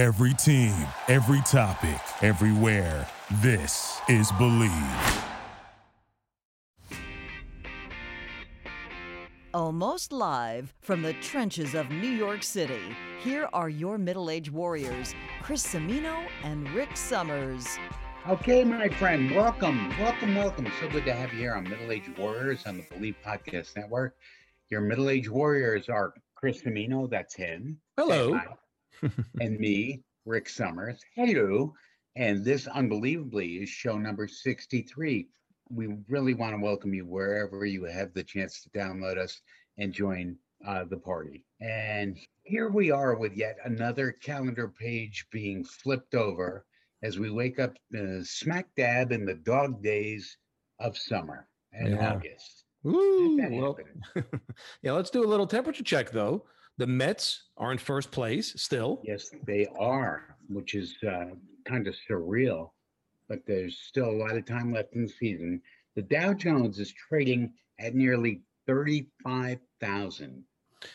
Every team, every topic, everywhere. This is Believe. Almost live from the trenches of New York City, here are your middle aged warriors, Chris Cimino and Rick Summers. Okay, my friend, welcome, welcome, welcome. So good to have you here on Middle Age Warriors on the Believe Podcast Network. Your middle aged Warriors are Chris Cimino, that's him. Hello. And me, Rick Summers. Hello. And this, unbelievably, is show number 63 we really want to welcome you wherever you have the chance to download us and join uh, the party. And here we are with yet another calendar page being flipped over as we wake up uh, smack dab in the dog days of summer and yeah. August. Ooh, well, yeah, let's do a little temperature check though. The Mets are in first place still. Yes, they are, which is uh, kind of surreal but there's still a lot of time left in the season. The Dow Jones is trading at nearly 35,000.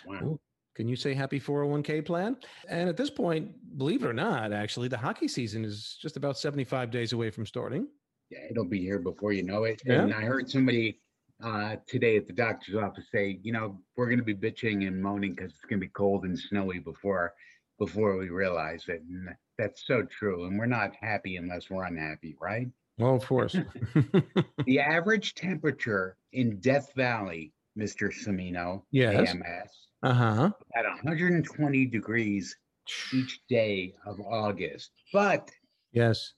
Wow. Ooh, can you say happy 401k plan? And at this point, believe it or not, actually, the hockey season is just about 75 days away from starting. Yeah, it'll be here before you know it. Yeah. And I heard somebody uh, today at the doctor's office say, you know, we're going to be bitching and moaning because it's going to be cold and snowy before before we realize it. And that's so true. And we're not happy unless we're unhappy, right? Well, of course. the average temperature in Death Valley, Mr. Cimino, yes. AMS, uh-huh. at 120 degrees each day of August. But yes,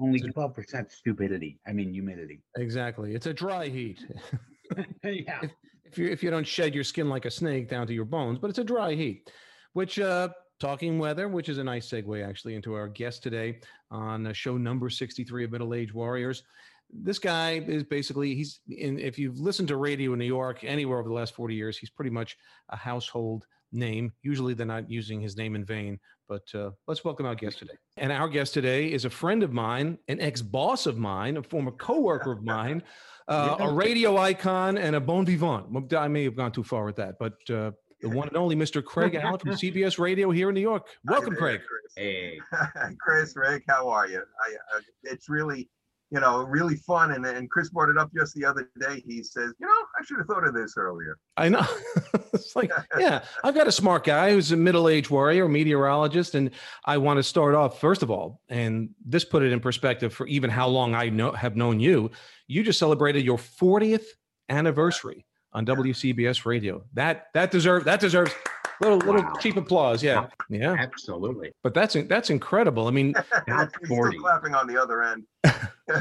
only 12% stupidity. I mean humidity. Exactly. It's a dry heat. yeah. If, if, you if you don't shed your skin like a snake down to your bones, but it's a dry heat, which uh talking weather, which is a nice segue actually into our guest today on show number 63 of Middle Age Warriors. This guy is basically he's in if you've listened to radio in New York anywhere over the last 40 years, he's pretty much a household name. Usually they're not using his name in vain, but uh, let's welcome our guest today. And our guest today is a friend of mine, an ex-boss of mine, a former coworker of mine, uh, a radio icon and a bon vivant. I may have gone too far with that, but uh, the one and only Mr. Craig Allen from CBS Radio here in New York. Welcome, there, Craig. Chris. Hey, Chris, Rick, how are you? I, uh, it's really, you know, really fun. And, and Chris brought it up just the other day. He says, you know, I should have thought of this earlier. I know. it's like, yeah, I've got a smart guy who's a middle-aged warrior, meteorologist, and I want to start off first of all, and this put it in perspective for even how long I know have known you. You just celebrated your 40th anniversary on WCBS radio. That that deserves that deserves little wow. little cheap applause. Yeah, yeah, absolutely. But that's that's incredible. I mean, that's forty. clapping on the other end.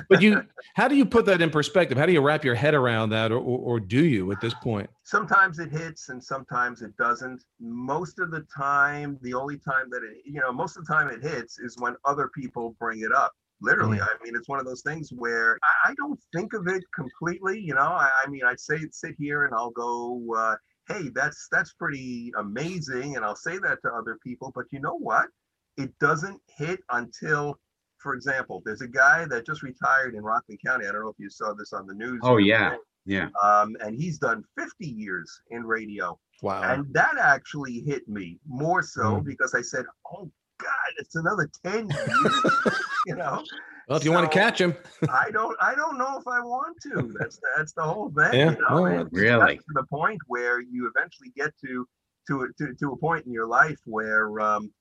But you, how do you put that in perspective? How do you wrap your head around that, or, or, or do you at this point? Sometimes it hits, and sometimes it doesn't. Most of the time, the only time that it, you know, most of the time it hits is when other people bring it up literally. Mm. I mean, it's one of those things where I, I don't think of it completely. You know, I, I, mean, I say sit here and I'll go, uh, "Hey, that's that's pretty amazing," and I'll say that to other people. But you know what? It doesn't hit until, for example, there's a guy that just retired in Rockland County. I don't know if you saw this on the news. Oh yeah, yeah. Um, and he's done 50 years in radio. Wow. And that actually hit me more so mm. because I said, "Oh God, it's another 10 years, you know. Well, if you so, want to catch him, I don't. I don't know if I want to. That's that's the whole thing. Yeah, you know? oh, really. To the point where you eventually get to to to to a point in your life where um,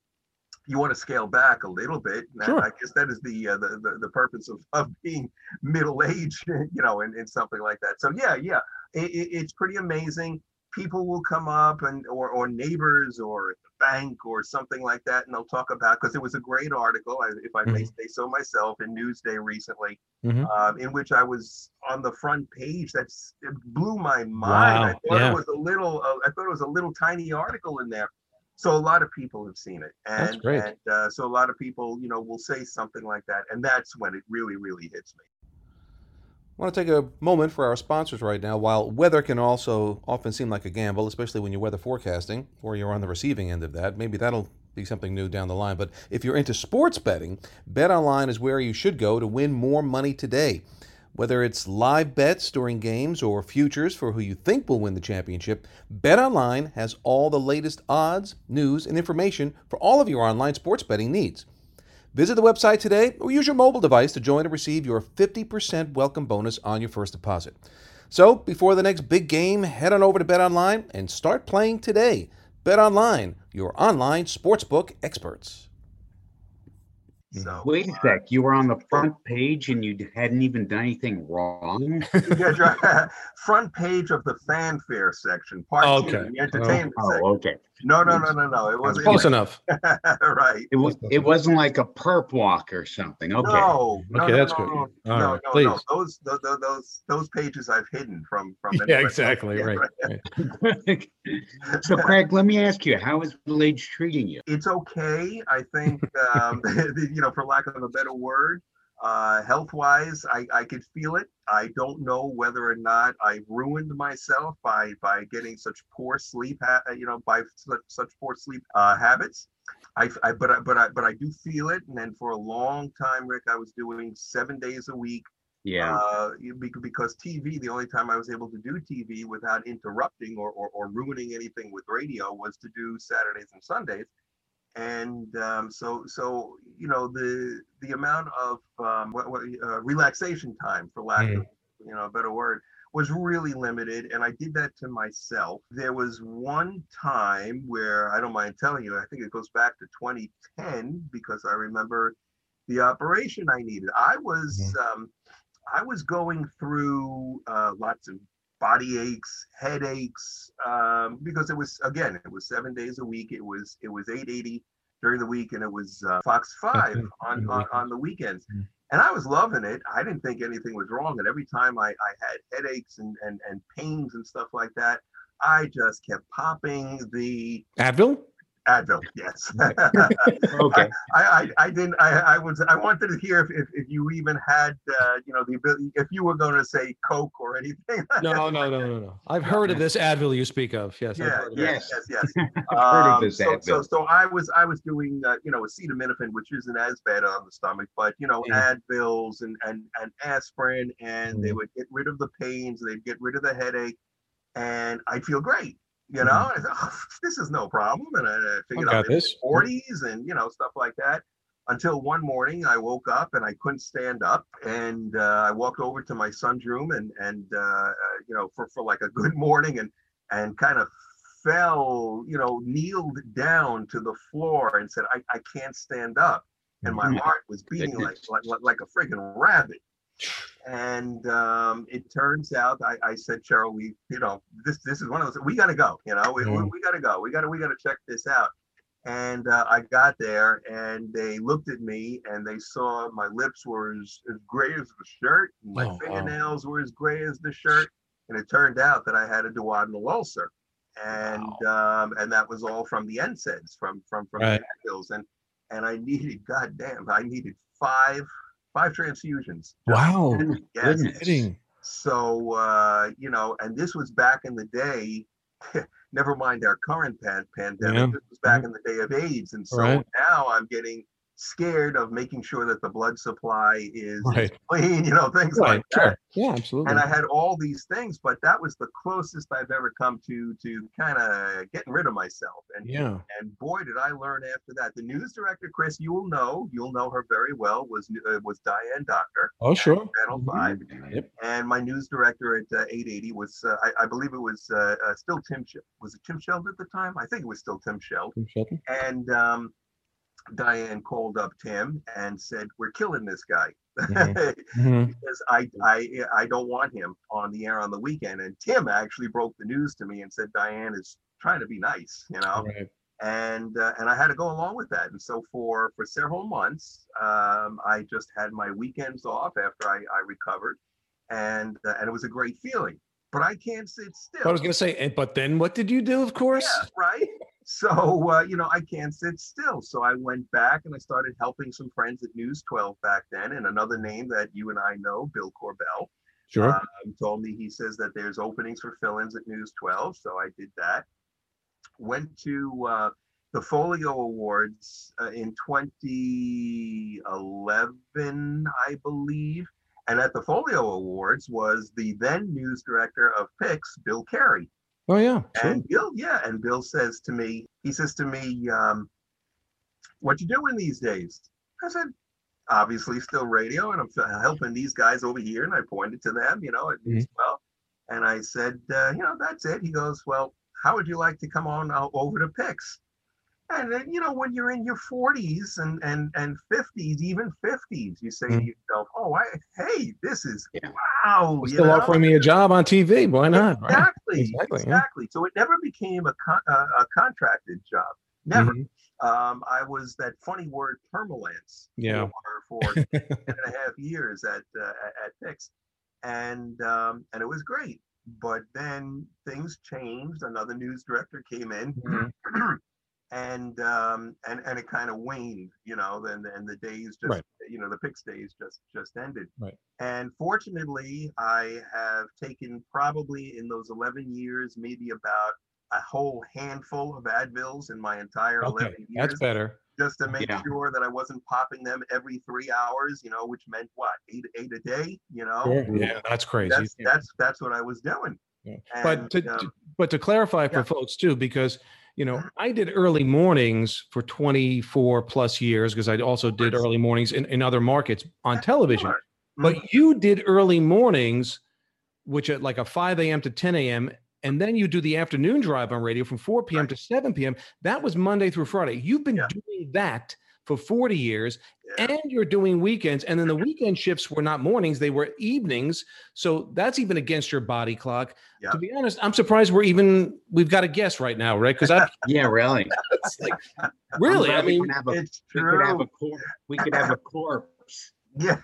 you want to scale back a little bit. Sure. I guess that is the, uh, the, the the purpose of, of being middle aged, you know, and, in something like that. So yeah, yeah, it, it, it's pretty amazing. People will come up and or or neighbors or the bank or something like that, and they'll talk about because it was a great article, if I may mm-hmm. say so myself, in Newsday recently, mm-hmm. um, in which I was on the front page. That's it blew my mind. Wow. I thought yeah. it was a little. Uh, I thought it was a little tiny article in there. So a lot of people have seen it, and, that's great. and uh, so a lot of people, you know, will say something like that, and that's when it really, really hits me. I want to take a moment for our sponsors right now. While weather can also often seem like a gamble, especially when you're weather forecasting or you're on the receiving end of that, maybe that'll be something new down the line. But if you're into sports betting, BetOnline is where you should go to win more money today. Whether it's live bets during games or futures for who you think will win the championship, BetOnline has all the latest odds, news, and information for all of your online sports betting needs. Visit the website today or use your mobile device to join and receive your 50% welcome bonus on your first deposit. So, before the next big game, head on over to BetOnline and start playing today. BetOnline, your online sportsbook experts. So mm-hmm. Wait a sec. You were on the front page and you hadn't even done anything wrong. Front page of the fanfare section, part Okay. two, the oh, entertainment Oh, section. okay. No, no, no, no, no. It wasn't Close enough. right. It was. It wasn't like a perp walk or something. Okay. No, no, Okay, no, that's no, good. No, All no, right, no, no. please. Those, those, those, those pages I've hidden from from. Yeah, anybody. exactly. Yeah, Right. right. so, Craig, let me ask you: How is middle age treating you? It's okay. I think, um, you know, for lack of a better word, uh, health wise, I, I could feel it. I don't know whether or not I ruined myself by by getting such poor sleep, ha- you know, by such, such poor sleep uh, habits. I, I, but I, but I, but I do feel it. And then for a long time, Rick, I was doing seven days a week Yeah. uh, because TV, the only time I was able to do TV without interrupting or, or, or ruining anything with radio was to do Saturdays and Sundays. And um, so, so you know, the the amount of um, what, what, uh, relaxation time, for lack of you know a better word, was really limited. And I did that to myself. There was one time where I don't mind telling you, I think it goes back to 2010 because I remember the operation I needed. I was um, I was going through uh, lots of body aches, headaches, um, because it was again, it was seven days a week. It was it was 880 during the week, and it was uh, Fox Five on, On the on weekends. the weekends. Mhm. And I was loving it. I didn't think anything was wrong. And every time I, I had headaches and, and, and pains and stuff like that, I just kept popping the Advil? Advil. Yes. Okay. I, I, I didn't I, I was I wanted to hear if, if, if you even had uh, you know the ability if you were going to say Coke or anything. No, no, no, no, no. I've heard of this Advil you speak of. Yes. I've yeah, heard of yes, yes, yes, yes. I've heard of Um, this so, so, so I was I was doing uh, you know acetaminophen, which isn't as bad on the stomach, but you know Mm. Advils and and and aspirin, and they Mm. would get rid of the pains, they'd get rid of the headache, and I'd feel great. You know, Mhm. I thought, oh, this is no problem, and I, I figured in this. my 40s and you know stuff like that. Until one morning, I woke up and I couldn't stand up, and uh, I walked over to my son's room and and uh, uh, you know for for like a good morning and and kind of fell, you know, kneeled down to the floor and said, I, I can't stand up. And my Mhm. heart was beating like, like, like- like a freaking rabbit. And um, it turns out I, I said, Cheryl, we, you know, this this is one of those, we got to go, you know, we, we, Mhm. we got to go. We got to, we got to check this out. And uh, I got there and they looked at me and they saw my lips were as, as gray as the shirt. And my Oh, wow. fingernails were as gray as the shirt. And it turned out that I had a duodenal ulcer. And um, and that was all from the NSAIDs, from from from Right. the pills. And and I needed, goddamn, I needed five five transfusions. Wow. Yes. Kidding. So uh, you know, and this was back in the day. never mind our current pan- pandemic. Yeah. This was back in the day of AIDS, and so Right. now I'm getting scared of making sure that the blood supply is, Right. clean. You know, things Right. like that Sure. Yeah, absolutely. and I had all these things, but that was the closest I've ever come to to kind of getting rid of myself. And yeah. and boy, did I learn after that. The news director, Chris, you will know, you'll know her very well, was uh, was Diane Doctor, Oh, sure. Channel Five, Yep. and my news director at uh, 880 was, uh, I, I believe it was uh, uh, still Tim. Sh- was it Tim Scheld at the time? I think it was still Tim Scheld. Tim Shelton. And um, Diane called up Tim and said, "We're killing this guy." Mhm. Mhm. because I, I I don't want him on the air on the weekend. And Tim actually broke the news to me and said Diane is trying to be nice, you know. Right. And uh, and I had to go along with that. And so for for several months, um, I just had my weekends off after I, I recovered, and uh, and it was a great feeling. But I can't sit still. I was going to say, and- but then what did you do, of course? Yeah, right. So uh, you know, I can't sit still. So I went back and I started helping some friends at News 12 back then, and another name that you and I know, Bill Corbell Sure. um, told me he says that there's openings for fill-ins at News 12, so I did that. Went to uh, the Folio Awards uh, in 2011, I believe, And at the Folio Awards was the then news director of Pix, Bill Carey. Oh yeah, sure. And Bill, yeah, and Bill says to me, he says to me, um, "What you doing these days?" I said, "Obviously, still radio, and I'm helping these guys over here." And I pointed to them, you know, Mhm. well, and I said, uh, "You know, that's it." He goes, "Well, how would you like to come on over to Pix?" And then, you know, when you're in your 40s and and and 50s, even 50s, you say to Mhm. yourself, "Oh, I, hey, this is Yeah. wow." They're Still know? offering me a job on TV. Why not? Right? Exactly. Exactly, Exactly. yeah. So it never became a, con- a, a contracted job. Never. Mhm. Um, I was that funny word permalance. Yeah. For, for 10 and a half years at uh, at, Pix, and um, and it was great. But then things changed. Another news director came in. Mhm. And um, and and it kind of waned, you know. Then and the days just, Right. you know, the Pix days just just ended. Right. And fortunately, I have taken probably in those 11 years, maybe about a whole handful of Advils in my entire Okay, 11 years, that's better. just to make Yeah. sure that I wasn't popping them every three hours, you know, which meant what, eight, eight a day, you know? Sure. Yeah, that's crazy. That's, that's, that's what I was doing. Yeah. but to, um, to- but to clarify for folks too, because you know uh-huh. I did early mornings for 24 plus years because I also did early mornings in, in other markets on television. But mm-hmm. you did early mornings, which at like a 5 a.m. to 10 a.m. And then you do the afternoon drive on radio from 4 p.m. To 7 p.m. That was Monday through Friday. You've been Yeah. doing that for 40 years Yeah. and you're doing weekends. And then the mm-hmm. weekend shifts were not mornings, they were evenings. So that's even against your body clock. Yeah. To be honest, I'm surprised we're even, we've got a guest right now, right? Because I Yeah, really. it's like, really, I I'm we mean, have a- we could have a cor- we could have a corpse. Yeah.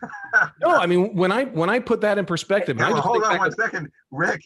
no, I mean, when I, when I put that in perspective, Yeah, I well, just hold on back one to- second, Rick.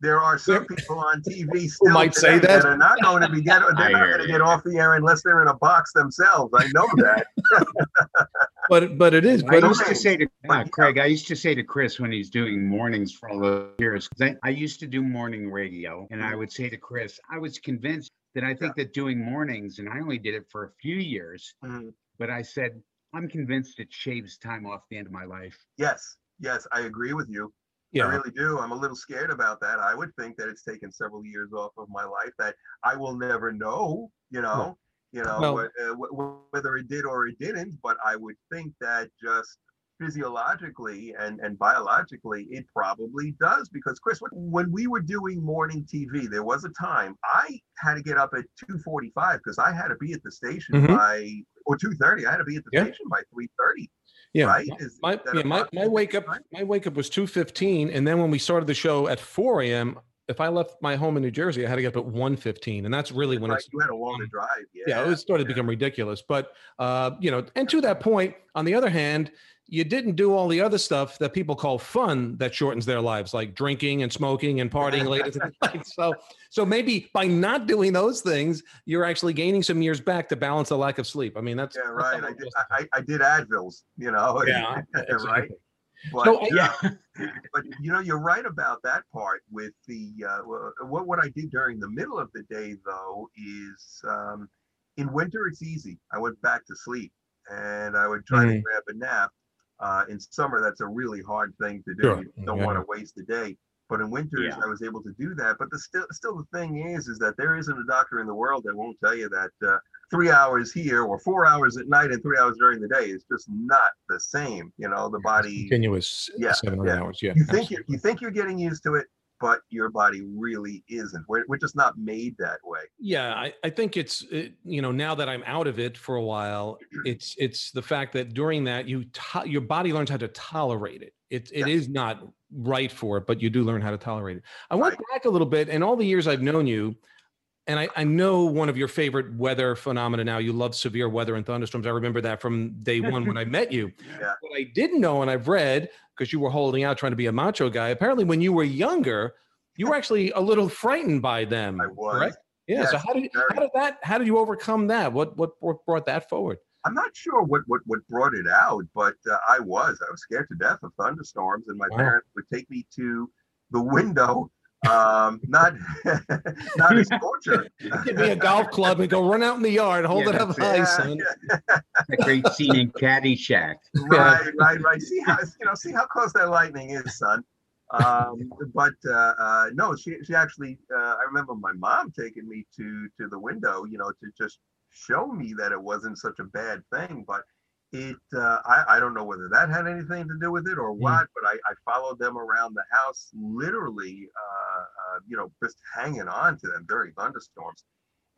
There are some people on TV still might say today that. are not going to be get, they're not going to get off the air unless they're in a box themselves. I know that. but, but it is, I used to say to uh, yeah. Craig, I used to say to Chris when he's doing mornings for all those years, 'cause I, I used to do morning radio, and Mm-hmm. I would say to Chris, I was convinced that I think that doing mornings, and I only did it for a few years, Mhm. but I said, I'm convinced it shaves time off the end of my life. Yes, yes, I agree with you. I really do. I'm a little scared about that. I would think that it's taken several years off of my life that I will never know, you know, you know, Well- uh, wh- wh- whether it did or it didn't, but I would think that just physiologically and, and biologically, it probably does. Because Chris, when- we were doing morning TV, there was a time I had to get up at 2:45 because I had to be at the station Mhm. by or 2:30. I had to be at the Yeah. station by 3:30. Yeah. Right? Is My, that yeah, my, my wake up my wake up was 2.15 and then when we started the show at 4 a.m if i left my home in new jersey i had to get up at 1.15 and that's really when Right, it's you had a longer drive. Yeah, yeah, it started to become ridiculous but uh you know and to that point on the other hand you didn't do all the other stuff that people call fun that shortens their lives like drinking and smoking and partying late into the night so so maybe by not doing those things you're actually gaining some years back to balance the lack of sleep i mean that's Yeah, right. I did. I, I did Advils, you know. yeah right. But, So, Yeah. but you know, you're right about that part. With the uh, what what I did during the middle of the day, though, is um, in winter it's easy. I went back to sleep, and I would try to Mhm. grab a nap. Uh, in summer, that's a really hard thing to do. Sure. You don't Yeah. want to waste the day. But in winters, Yeah. I was able to do that. But the still, still the thing is, is that there isn't a doctor in the world that won't tell you that uh, three hours here or four hours at night and three hours during the day is just not the same. You know, the body. continuous Yeah, seven yeah. hours yeah You think you absolutely. you think you're getting used to it, but your body really isn't. We're, we're just not made that way. Yeah, I, I think it's it, you know now that I'm out of it for a while, it's it's the fact that during that you to- your body learns how to tolerate it. It it Yeah. is not right for it, but you do learn how to tolerate it. I went Right. back a little bit, and all the years I've known you, and I, I know one of your favorite weather phenomena now. You love severe weather and thunderstorms. I remember that from day one when I met you. Yeah. What I didn't know, and I've read because you were holding out trying to be a macho guy. Apparently, when you were younger, you were actually a little frightened by them. I was. correct? Yeah. so how did how did that how did you overcome that? What what what brought that forward? I'm not sure what what what brought it out, but uh, I was I was scared to death of thunderstorms, and my Wow. parents would take me to the window Um, not not as torture. Give me a golf club and go run out in the yard, hold Yeah, it up high, Yeah, son. A great scene in Caddyshack. right, right, right. See how you know, see how close that lightning is, son. Um, but uh, uh, no, she she actually. Uh, I remember my mom taking me to to the window, you know, to just show me that it wasn't such a bad thing. But it, uh, I I don't know whether that had anything to do with it or what. But I I followed them around the house, literally, uh, uh, you know, just hanging on to them during thunderstorms.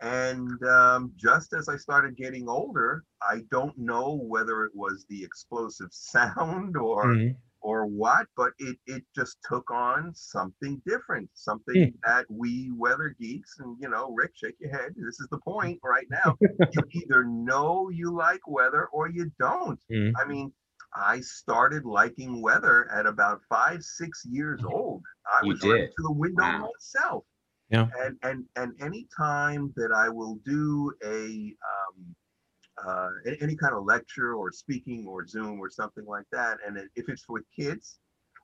And um, just as I started getting older, I don't know whether it was the explosive sound or Mhm. Or what, but it it just took on something different, something that we weather geeks and you know, Rick, shake your head. This is the point right now. you either know you like weather or you don't. Mhm. I mean, I started liking weather at about five, six years old. I You was did? to the window Wow. myself. Yeah. And and and any time that I will do a um, uh, any kind of lecture or speaking or Zoom or something like that, and if it's with kids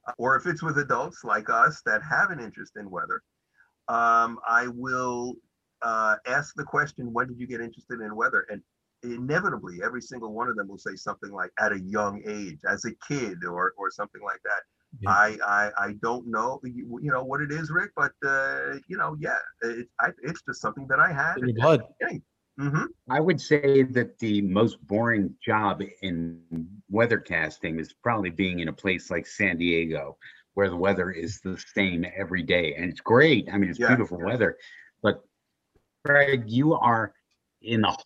uh, or if it's with adults like us that have an interest in weather, um, I will uh, ask the question, "When did you get interested in weather?" And inevitably, every single one of them will say something like, "At a young age, as a kid," or or something like that. Yeah. I, I I don't know you, you know what it is, Rick, but uh, you know, yeah, it, I, it's just something that I had. In your blood. Hmm I would say that the most boring job in weathercasting is probably being in a place like San Diego, where the weather is the same every day. And it's great. I mean, it's Yeah, beautiful weather. But Craig, you are in the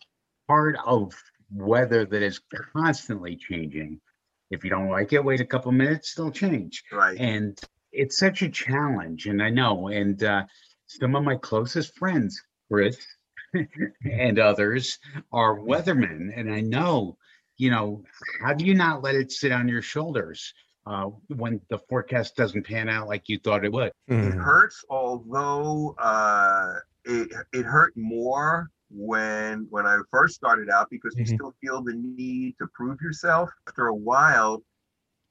heart of weather that is constantly changing. If you don't like it, wait a couple minutes, it'll change. Right. And it's such a challenge. And I know, and uh, some of my closest friends, Chris and others, are weathermen. And I know, you know, how do you not let it sit on your shoulders uh, when the forecast doesn't pan out like you thought it would? it Mhm. hurts although uh it it hurt more when when i first started out because you Mhm. still feel the need to prove yourself after a while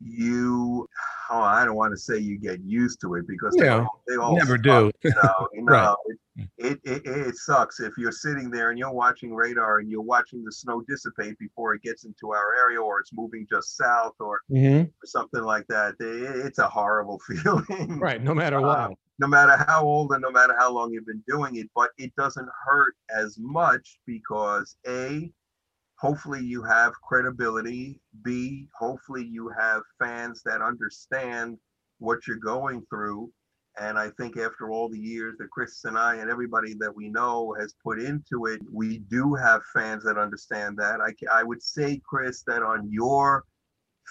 you oh i don't want to say you get used to it because they Yeah, all, they all Never suck, do. you know, you Right. know it, it, it, it sucks if you're sitting there and you're watching radar and you're watching the snow dissipate before it gets into our area or it's moving just south or, Mhm. or something like that It- it's a horrible feeling Right. No matter Uh, what. no matter how old and no matter how long you've been doing it, but it doesn't hurt as much because A, hopefully you have credibility. B, hopefully you have fans that understand what you're going through. And I think after all the years that Chris and I and everybody that we know has put into it, we do have fans that understand that. I, I would say, Chris, that on your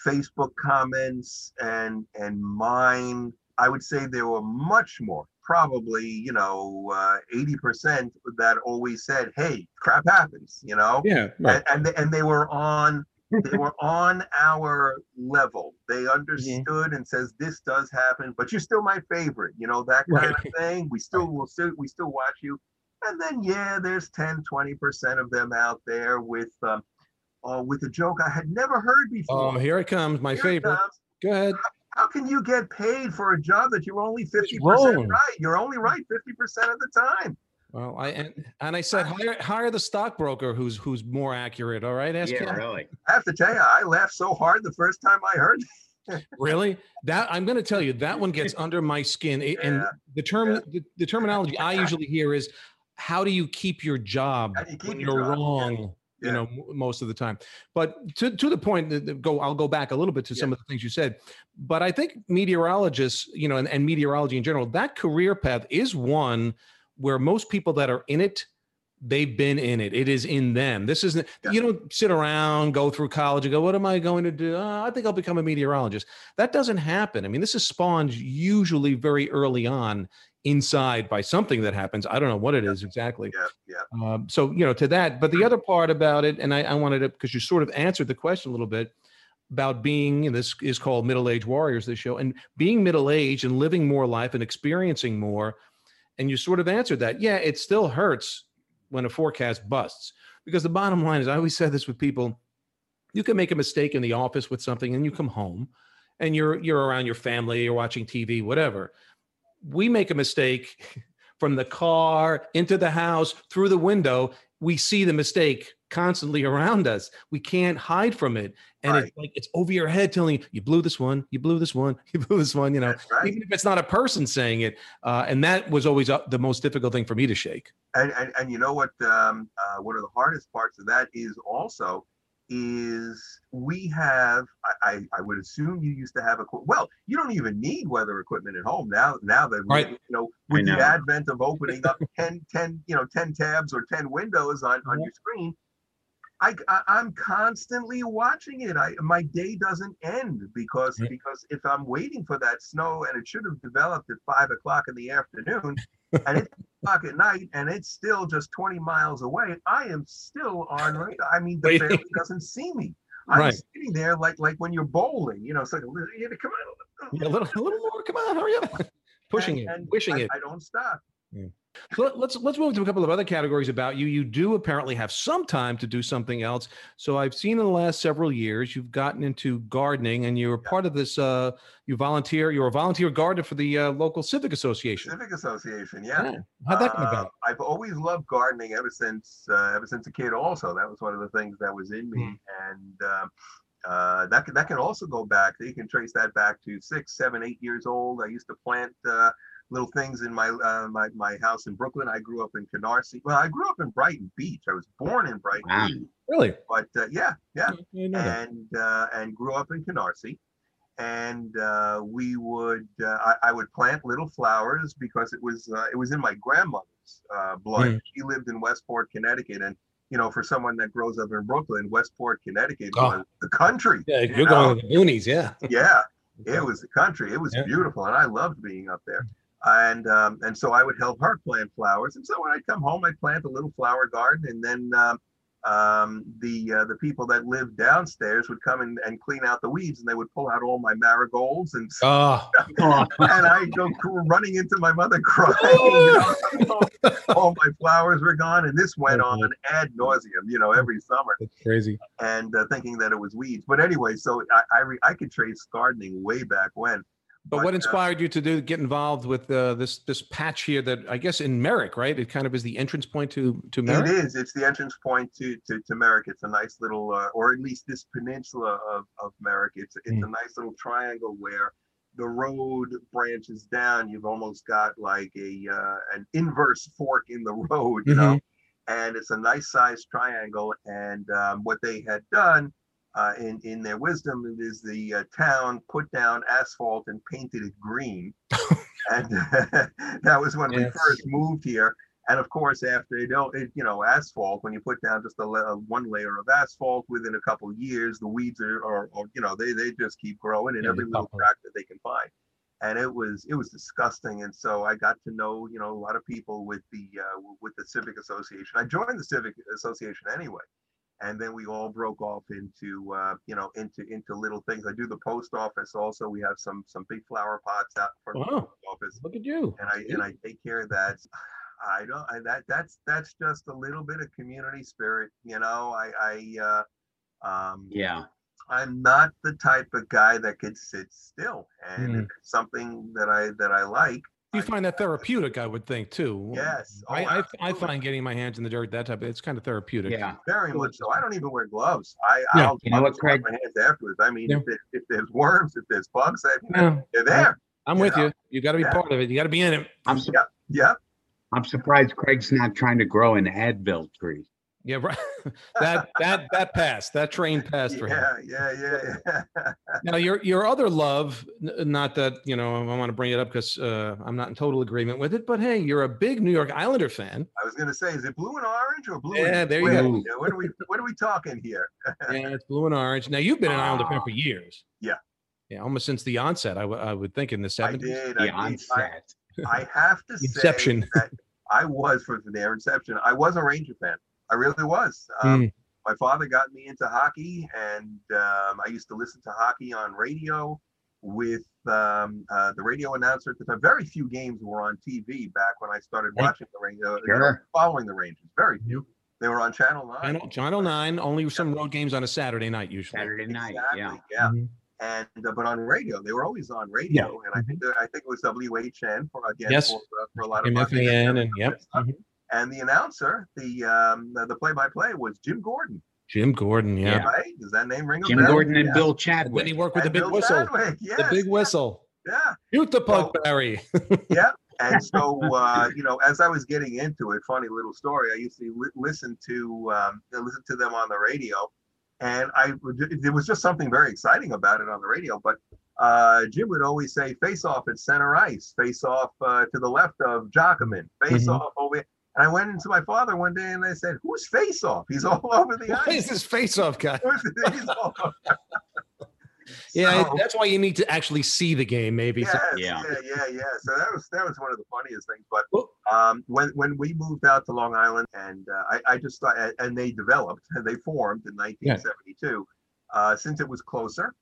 Facebook comments and and mine, I would say there were much more, probably, you know, uh, 80% that always said, hey, crap happens, you know? Yeah. Right. And, and, they, and they were on they were on our level. They understood and says this does happen, but you're still my favorite, you know, that kind Right. of thing. We still will still we still watch you. And then yeah, there's 10, 20% of them out there with um uh, with a joke I had never heard before. Oh, here it comes. My Here it favorite. comes. Go ahead. How can you get paid for a job that you're only 50% right? You're only right 50% of the time. Well, I and, and I said hire hire the stockbroker who's who's more accurate. All right, ask him. really. I have to tell you, I laughed so hard the first time I heard Really? That I'm going to tell you that one gets under my skin. It- And the term, yeah. the, the terminology I usually hear is, "How do you keep your job How do you keep when your you're job? Yeah. wrong?" You Yeah. know, m- most of the time. But to to the point go, I'll go back a little bit to some Yeah. of the things you said. But I think meteorologists, you know, and, and meteorology in general, that career path is one where most people that are in it they've been in it. It is in them. This isn't, Yeah. you don't sit around, go through college and go, what am I going to do? "Oh, I think I'll become a meteorologist. That doesn't happen. I mean, this is spawned usually very early on inside by something that happens. I don't know what it is exactly. Yeah, yeah. Um, so, you know, to that, but the other part about it, and I, I wanted to, because you sort of answered the question a little bit about being, and this is called Middle Age Warriors, this show, and being middle aged and living more life and experiencing more. And you sort of answered that. Yeah, it still hurts when a forecast busts. Because the bottom line is, I always said this with people you can make a mistake in the office with something and you come home and you're you're around your family, you're watching TV, whatever. we make a mistake from the car into the house through the window. We see the mistake constantly around us. We can't hide from it. And Right. it's like it's over your head telling you, you blew this one, you blew this one, you blew this one, you know, right. even if it's not a person saying it. Uh, and that was always uh, the most difficult thing for me to shake. and, and and you know what um uh, one of the hardest parts of that is also is we have I, I I would assume you used to have a well you don't even need weather equipment at home now now that we, Right. you know with know. the advent of opening up 10 10 you know 10 tabs or 10 windows on on Yeah. your screen I, I I'm constantly watching it. I my day doesn't end because Right. because if I'm waiting for that snow and it should have developed at five o'clock in the afternoon, and it's o'clock at night and it's still just 20 miles away, I am still on radar. I mean, the Waiting. family doesn't see me. I'm Right. sitting there like like when you're bowling, you know, it's like come. Yeah, a little, a little more. Come on, hurry up. Pushing and, it, and wishing I, it. I don't stop. So let- let's let's move to a couple of other categories about you. You do apparently have some time to do something else. So I've seen in the last several years you've gotten into gardening, and you're part of this. Uh, you volunteer. You're a volunteer gardener for the uh, local civic association. Civic Association, yeah. How'd that come Uh, about? I've always loved gardening ever since uh, ever since a kid. Also, that was one of the things that was in me, Hmm. and um, uh, that can, that can also go back. You can trace that back to six, seven, eight years old. I used to plant uh, little things in my uh, my my house in Brooklyn. I grew up in Canarsie. Well, I grew up in Brighton Beach. I was born in Brighton Wow. Beach, Really? but uh, yeah, yeah I didn't know that. and uh, and grew up in Canarsie. And uh, we would uh, I, I would plant little flowers because it was uh, it was in my grandmother's uh, blood. Mm. She lived in Westport, Connecticut, and you know, for someone that grows up in Brooklyn, Westport, Connecticut Oh. was the country. Yeah, you you're know? going to the boonies. Yeah. Yeah, it was the country. It was Yeah. beautiful, and I loved being up there. And um, and so I would help her plant flowers. And so when I'd come home, I'd plant a little flower garden, and then um, um, the uh, the people that lived downstairs would come in and clean out the weeds, and they would pull out all my marigolds, and Oh, and I'd go running into my mother crying. you know, all my flowers were gone, and this went on ad nauseum, you know, every summer that's crazy. and uh, thinking that it was weeds. But anyway, so I I, re- I could trace gardening way back when. But what inspired you to do get involved with uh, this this patch here that I guess in Merrick, right? It kind of is the entrance point to to It Merrick. is. It's the entrance point to to, to Merrick. It's a nice little, uh, or at least this peninsula of, of Merrick. It's it's Mm. a nice little triangle where the road branches down. You've almost got like a uh, an inverse fork in the road, you know. And it's a nice sized triangle. And um, what they had done uh, in in their wisdom it is the uh, town put down asphalt and painted it green. and that was when we first moved here. And of course, after you know, it, you know, asphalt, when you put down just a, la- one layer of asphalt, within a couple of years, the weeds are, or, or you know, they they just keep growing in Yeah, every little crack that they can find. And it was it was disgusting. And so I got to know, you know, a lot of people with the uh, with the civic association. I joined the civic association anyway, and then we all broke off into uh, you know into into little things. I do the post office also. We have some some big flower pots out for the Wow. post office Look at you. and I and I take care of that. I don't. I, that that's that's just a little bit of community spirit, you know. I I uh, um, yeah. I'm not the type of guy that could sit still, and Mm. if it's something that I that I like. You I- find that therapeutic, I would think too. Yes. Oh, I, I, I find getting my hands in the dirt, that type of, it's kind of therapeutic. Yeah. very much so. I don't even wear gloves. I Yeah. I'll, You know I'll what, just wash Craig? my hands afterwards. I mean, Yeah. if, there- if there's worms, if there's bugs, I, Yeah. they're there. I'm You with know? you. You got to be Yeah. part of it. You got to be in it. I'm su- Yeah. I'm surprised Craig's not trying to grow an Advil tree. Yeah, right. that that that passed. That train passed for him. Yeah. Yeah. Yeah. Yeah. Now your your other love, not that you know I want to bring it up because uh, I'm not in total agreement with it, but hey, you're a big New York Islander fan. I was gonna say, is it blue and orange or blue? Yeah, and, there you go. yeah, What are we What are we talking here? Yeah, it's blue and orange. Now you've been an Islander fan for years. Yeah. Yeah, almost since the onset. I, w- I would think in the I 70s. did. The I, did. I, onset. I have to say Inception. that I was for their inception. I was a Ranger fan. I really was. Um, Mm. My father got me into hockey, and um, I used to listen to hockey on radio with um, uh, the radio announcer at the time. Very few games were on TV back when I started Right. watching the Rangers, you know, Sure. following the Rangers. Very few. They were on Channel Nine. Channel, Channel 9, only some road games on a Saturday night usually. Saturday night. Exactly, Yeah. yeah. Mhm. and uh, but on radio they were always on radio, yeah. and I think I think it was WHN for again Mm-hmm. Yes. for, uh, for a lot of our- WFAN and yep. mhm. And the announcer, the um, the play by play was Jim Gordon, Jim Gordon, yeah. Yeah. right? Does that name ring a Jim bell? Jim Gordon and Yeah. Bill Chadwick. When he worked with the And big Bill whistle. Chadwick, The big whistle. Yeah. Shoot the puck, Well- Barry. Yeah. And so, uh, you know, as I was getting into it, funny little story. I used to li- listen to um, listen to them on the radio, and I there was just something very exciting about it on the radio. But uh, Jim would always say, "Face off at center ice. Face off uh, to the left of Giacomin. Face Mhm. off over." Here." And I went into my father one day and I said, "Who's face off? He's all over the Why is ice." this face-off guy? He's all over- Yeah, So- that's why you need to actually see the game, maybe. So- Yeah. yeah, yeah, yeah. So that was that was one of the funniest things. But um, when when we moved out to Long Island, and uh, I, I just thought, and- and they developed, and they formed in 1972. Uh, since it was closer,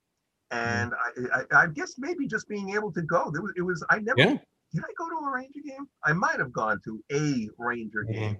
and I, I, I guess maybe just being able to go, there was it was. I never Yeah. Did. I go to a Ranger game. I might have gone to a Ranger Mhm. game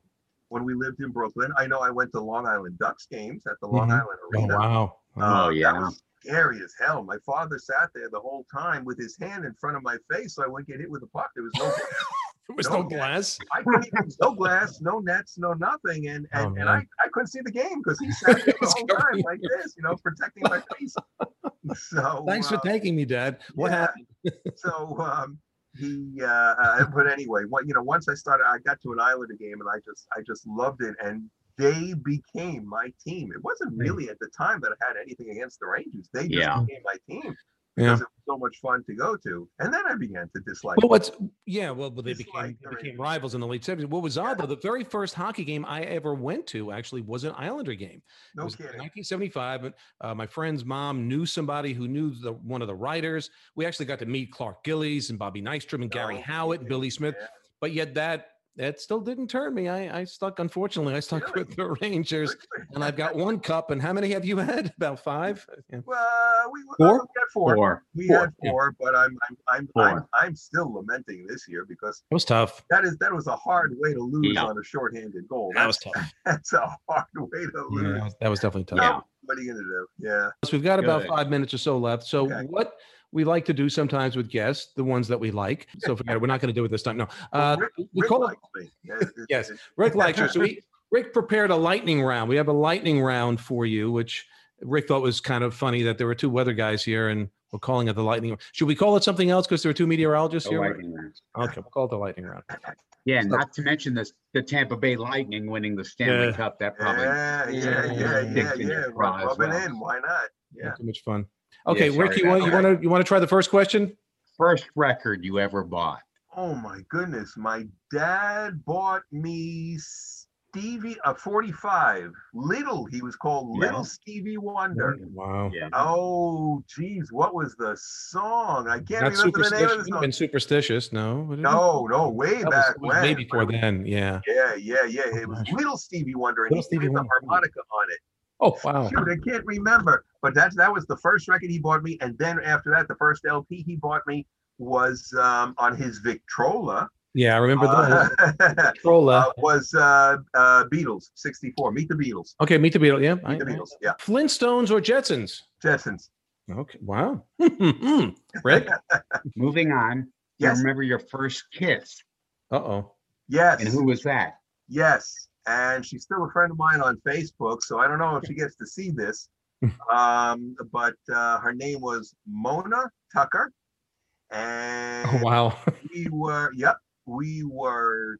when we lived in Brooklyn. I know I went to Long Island Ducks games at the Long Mhm. Island Oh, Arena. wow. Uh, Oh, yeah. That was scary as hell. My father sat there the whole time with his hand in front of my face so I wouldn't get hit with the puck. There was no, There was no no glass. I couldn't even, no glass, no nets, no nothing. And Oh, and, and I. I couldn't see the game because he sat there the It's whole time like this, you know, protecting my face. So Thanks for uh, taking me, Dad. What yeah. happened? so um he uh, uh but anyway what you know once i started i got to an islander game and i just i just loved it and they became my team. It wasn't really at the time that i had anything against the rangers. They just Yeah. became my team Yeah. it was so much fun to go to and then i began to dislike them. what's yeah, well, they became, they became rivals in the late 70s. What was odd Yeah. though, the very first hockey game I ever went to actually was an Islander game. It no was kidding 1975. Uh, my friend's mom knew somebody who knew the one of the writers. We actually got to meet Clark Gillies and Bobby Nystrom and Gary No Howatt, kidding. Billy Smith. Yeah. But yet that that still didn't turn me. I, I stuck, unfortunately, I stuck Really? with the Rangers. And I've got one cup. And how many have you had? About five? Yeah. well we, uh, uh, Four? we had four, Four. we Four, had yeah. four but i'm i'm I'm, I'm i'm still lamenting this year because It was tough. that is that was a hard way to lose Yeah. on a shorthanded goal That was tough. that's a hard way to lose that was- that was definitely tough. Yeah. what are you gonna do yeah So we've got about Good. five minutes or so left. So Okay. what we like to do sometimes with guests, the ones that we like. So forget it. We're not going to do it this time. No. Uh, Rick, we Rick call likes me. Yeah, it- it- Yes. Rick likes you. So we Rick prepared a lightning round. We have a lightning round for you, which Rick thought was kind of funny that there were two weather guys here and we're calling it the lightning. round. Should we call it something else because there are two meteorologists The here? lightning round. Okay, we'll call it the lightning round. Yeah, So- not to mention this, the Tampa Bay Lightning winning the Stanley Yeah. Cup. That probably yeah, yeah, yeah, yeah, sticks in yeah. your craw as it well. in. Why not? Yeah. Not too much fun. Okay, sorry Rick, you about want you want to you want to try the first question? first record you ever bought. Oh my goodness. My dad bought me Stevie a 45. Little, he was called Yeah. Little Stevie Wonder. Oh, wow. Yeah. Oh, geez, what was the song? I can't Not remember the name of superstitious. the song. been superstitious. No. what did it- No, no, way That was, back was when. way before then. Yeah. Yeah, yeah, yeah. Oh it was. Little Stevie Wonder, and Little he Stevie played the harmonica on it. Oh wow. Shoot, I can't remember. But that's that was the first record he bought me, and then after that, the first LP he bought me was um, on his Victrola. Yeah, I remember that. Uh, Trolla. uh, was uh, uh, Beatles '64. Meet the Beatles. Okay, Meet the Beatles. Yeah. I- Meet the Beatles. Yeah, Flintstones or Jetsons? Jetsons. Okay. Wow. Rick. Moving on. You remember your first kiss, Uh oh. yes, and who was that? yes. And she's still a friend of mine on Facebook, so I don't know if she gets to see this. um, but uh, her name was Mona Tucker, and Oh wow. we were yep we were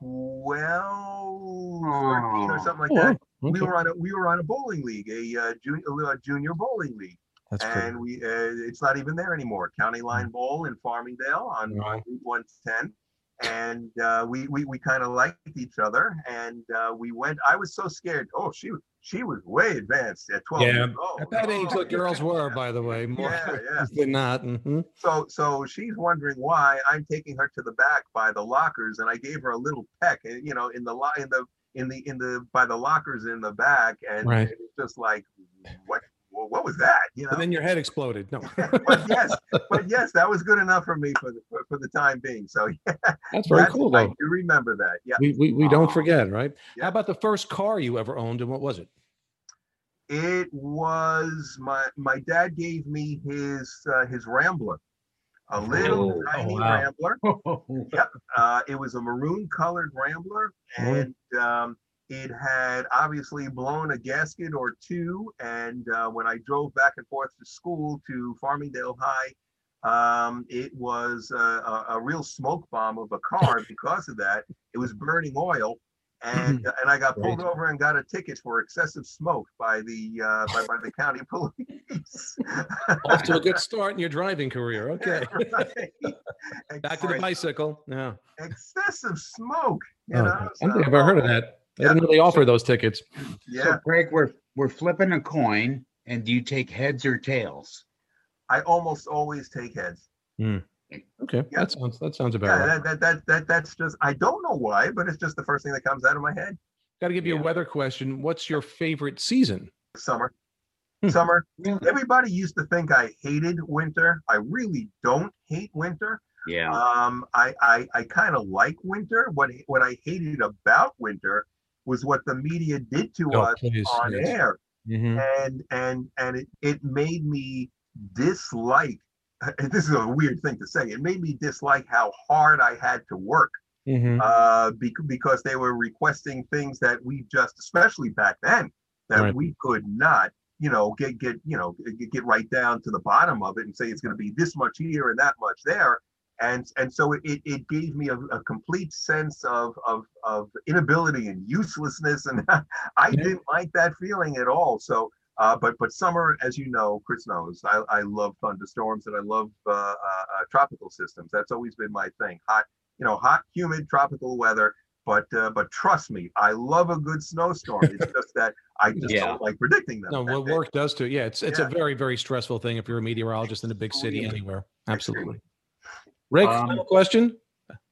12 13 or something like Oh, that wow. we were on a we were on a bowling league a uh, junior a junior bowling league That's cool. and we uh, it's not even there anymore county line bowl in farmingdale on, Wow. on route 110 and uh, we we, we kind of liked each other and uh, we went i was so scared oh she she was way advanced at 12 Yeah, years old. At that age, Oh, the girls yeah. were, by the way, more Yeah, yeah. than not. Mhm. So so she's wondering why I'm taking her to the back by the lockers, and I gave her a little peck, eh, you know, in the in the in the in the by the lockers in the back, and Right. it was just like, what well, what was that? You know. And then your head exploded. No, but yes, but yes, that was good enough for me for the for, for the time being. So yeah, that's very that's- cool I though. do remember that. Yeah. We we, we don't Aw. forget, right? Yeah. How about the first car you ever owned, and what was it? It was my my dad gave me his uh, his Rambler, a little Oh, tiny wow. Rambler. Yep. Uh, it was a maroon colored Rambler, and um, it had obviously blown a gasket or two. And uh, when I drove back and forth to school to Farmingdale High, um, it was a, a, a real smoke bomb of a car because of that. It was burning oil. And, and I got pulled over and got a ticket for excessive smoke by the uh, by, by the county police. Off to a good start in your driving career. Okay. Right. Back to the bicycle. Yeah. excessive smoke. You Oh, know, So, I've so- ever heard of that. I didn't really they offer those tickets. Yeah, So, Greg, we're we're flipping a coin, and do you take heads or tails? I almost always take heads. Okay. Yeah. That sounds that sounds about Yeah, right. that, that that that that's just I don't know why, but it's just the first thing that comes out of my head. Got to give you a weather question. What's your favorite season? Summer. Hmm. Summer. Everybody used to think I hated winter. I really don't hate winter. Yeah. Um, I I, I kind of like winter. What what I hated about winter was what the media did to Oh, us please, on yes. air. Mhm. and and and it, it made me dislike this is a weird thing to say it made me dislike how hard i had to work Mhm. uh bec- because they were requesting things that we just especially back then that Right. we could not you know get get you know get, get right down to the bottom of it and say it's going to be this much here and that much there and and so it, it, gave me a, a complete sense of, of of inability and uselessness and i didn't like that feeling at all so uh, but but summer, as you know, Chris knows, I, I love thunderstorms and I love uh, uh, uh, tropical systems. That's always been my thing. Hot, you know, hot, humid, tropical weather. But uh, but trust me, I love a good snowstorm. It's just that I just Yeah. don't like predicting them. No, what work does to yeah, it's it's Yeah. a very very stressful thing if you're a meteorologist in a big city anywhere. Absolutely. Rick, Um, final question.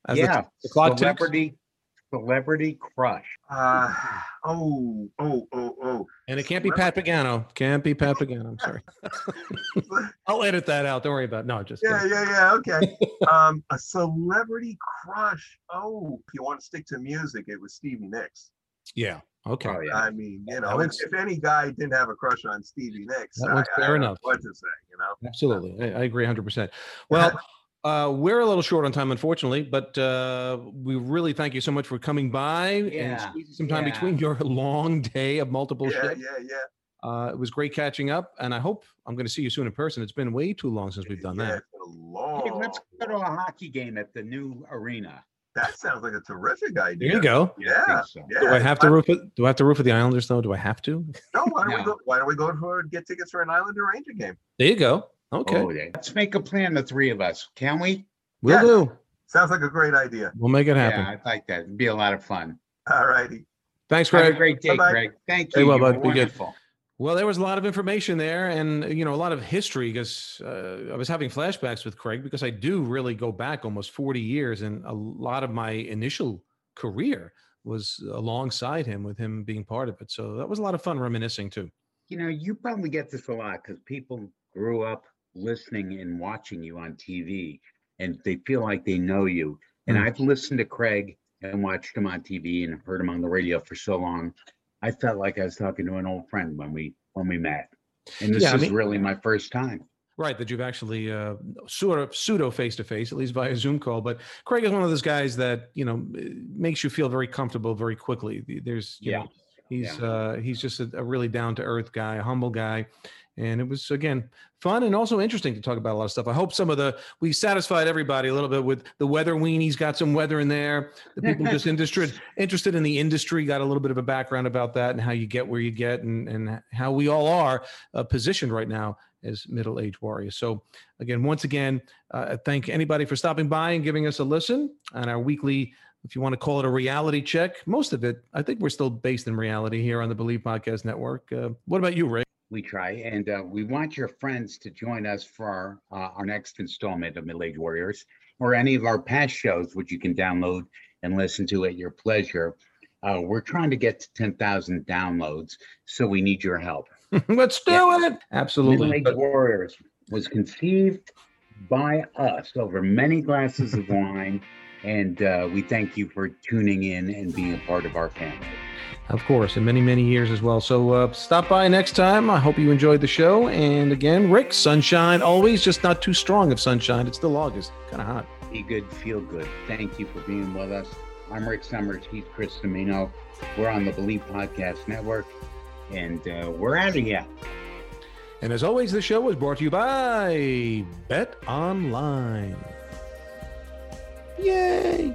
As yeah. the clock ticks. celebrity celebrity crush. Uh, oh oh oh oh. and it can't be Pat Pagano. Can't be Pat Pagano. I'm sorry. I'll edit that out. Don't worry about. It. No, just Yeah, kidding. yeah, yeah. Okay. um, a celebrity crush. Oh, if you want to stick to music, it was Stevie Nicks. yeah. Okay. Oh yeah. I mean, you know, if, if any guy didn't have a crush on Stevie Nicks, That I, one's I fair don't know enough. What to say, you know? Absolutely. I, I agree 100%. Well, uh, we're a little short on time, unfortunately, but uh, we really thank you so much for coming by and squeezing some time yeah. between your long day of multiple Yeah, shifts. yeah, yeah. Uh, it was great catching up, and I hope I'm going to see you soon in person. It's been way too long since we've done yeah, that. It's been a long. Hey, let's go to a hockey game at the new arena. That sounds like a terrific idea. There you go. Yeah, I think so. yeah. Do I have to roof root for? Do I have to root for the Islanders though? Do I have to? No, why don't we go? Why don't we go for get tickets for an Islander Ranger game? There you go. Okay, Oh, yeah. Let's make a plan, the three of us. Can we? we'll yes. do. Sounds like a great idea. We'll make it happen. Yeah, I like that. It'd be a lot of fun. All righty. Thanks, Have a great day, Bye-bye. Greg. Thank Very you. well, You were bud. Be good. Well, there was a lot of information there, and you know, a lot of history because uh, I was having flashbacks with Craig because I do really go back almost 40 years, and a lot of my initial career was alongside him, with him being part of it. So that was a lot of fun reminiscing too. You know, you probably get this a lot because people grew up listening and watching you on TV and they feel like they know you. And Mm. I've listened to Craig and watched him on TV and heard him on the radio for so long. I felt like I was talking to an old friend when we when we met. And this Yeah, I is mean- really my first time. Right, that you've actually uh, sort of pseudo face to face, at least via Zoom call. But Craig is one of those guys that you know makes you feel very comfortable very quickly. There's, you Yeah, know, he's yeah. uh, he's just a, a really down to earth guy, a humble guy, and it was again fun and also interesting to talk about a lot of stuff. I hope some of the we satisfied everybody a little bit with the weather weenies. Got some weather in there. The people just interested interested in the industry got a little bit of a background about that and how you get where you get and and how we all are uh, positioned right now as middle-aged warriors. So again, once again, uh, thank anybody for stopping by and giving us a listen on our weekly, if you want to call it a reality check. Most of it, I think we're still based in reality here on the Bleav Podcast Network. Uh, what about you, Ray? We try, and uh, we want your friends to join us for our, uh, our next installment of Middle Age Warriors, or any of our past shows, which you can download and listen to at your pleasure. Uh, we're trying to get to 10,000 downloads, so we need your help. Let's do Yeah. it. Middle Absolutely. Age Warriors was conceived by us over many glasses of wine, and uh, we thank you for tuning in and being a part of our family. Of course, in many, many years as well. So uh, stop by next time. I hope you enjoyed the show. And again, Rick, sunshine always, just not too strong of sunshine. It's still August, kind of hot. Be good, feel good. Thank you for being with us. I'm Rick Summers. He's Chris Cimino. We're on the Bleav Podcast Network, and uh, we're out of here. And as always, the show is brought to you by Bet Online. Yay!